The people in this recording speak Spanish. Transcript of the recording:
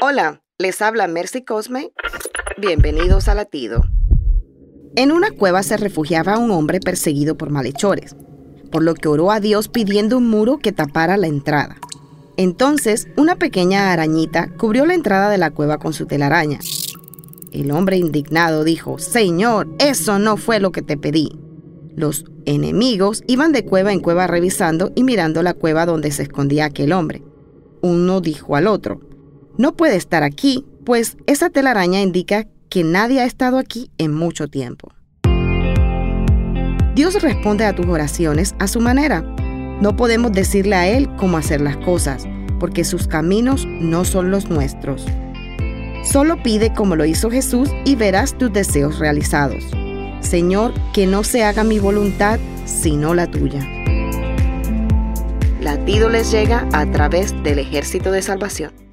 Hola, les habla Mercy Cosme. Bienvenidos a Latido. En una cueva se refugiaba un hombre perseguido por malhechores, por lo que oró a Dios pidiendo un muro que tapara la entrada. Entonces, una pequeña arañita cubrió la entrada de la cueva con su telaraña. El hombre indignado dijo, Señor, eso no fue lo que te pedí. Los enemigos iban de cueva en cueva revisando y mirando la cueva donde se escondía aquel hombre. Uno dijo al otro, no puede estar aquí, pues esa telaraña indica que nadie ha estado aquí en mucho tiempo. Dios responde a tus oraciones a su manera. No podemos decirle a Él cómo hacer las cosas, porque sus caminos no son los nuestros. Solo pide como lo hizo Jesús y verás tus deseos realizados. Señor, que no se haga mi voluntad, sino la tuya. Latido les llega a través del ejército de salvación.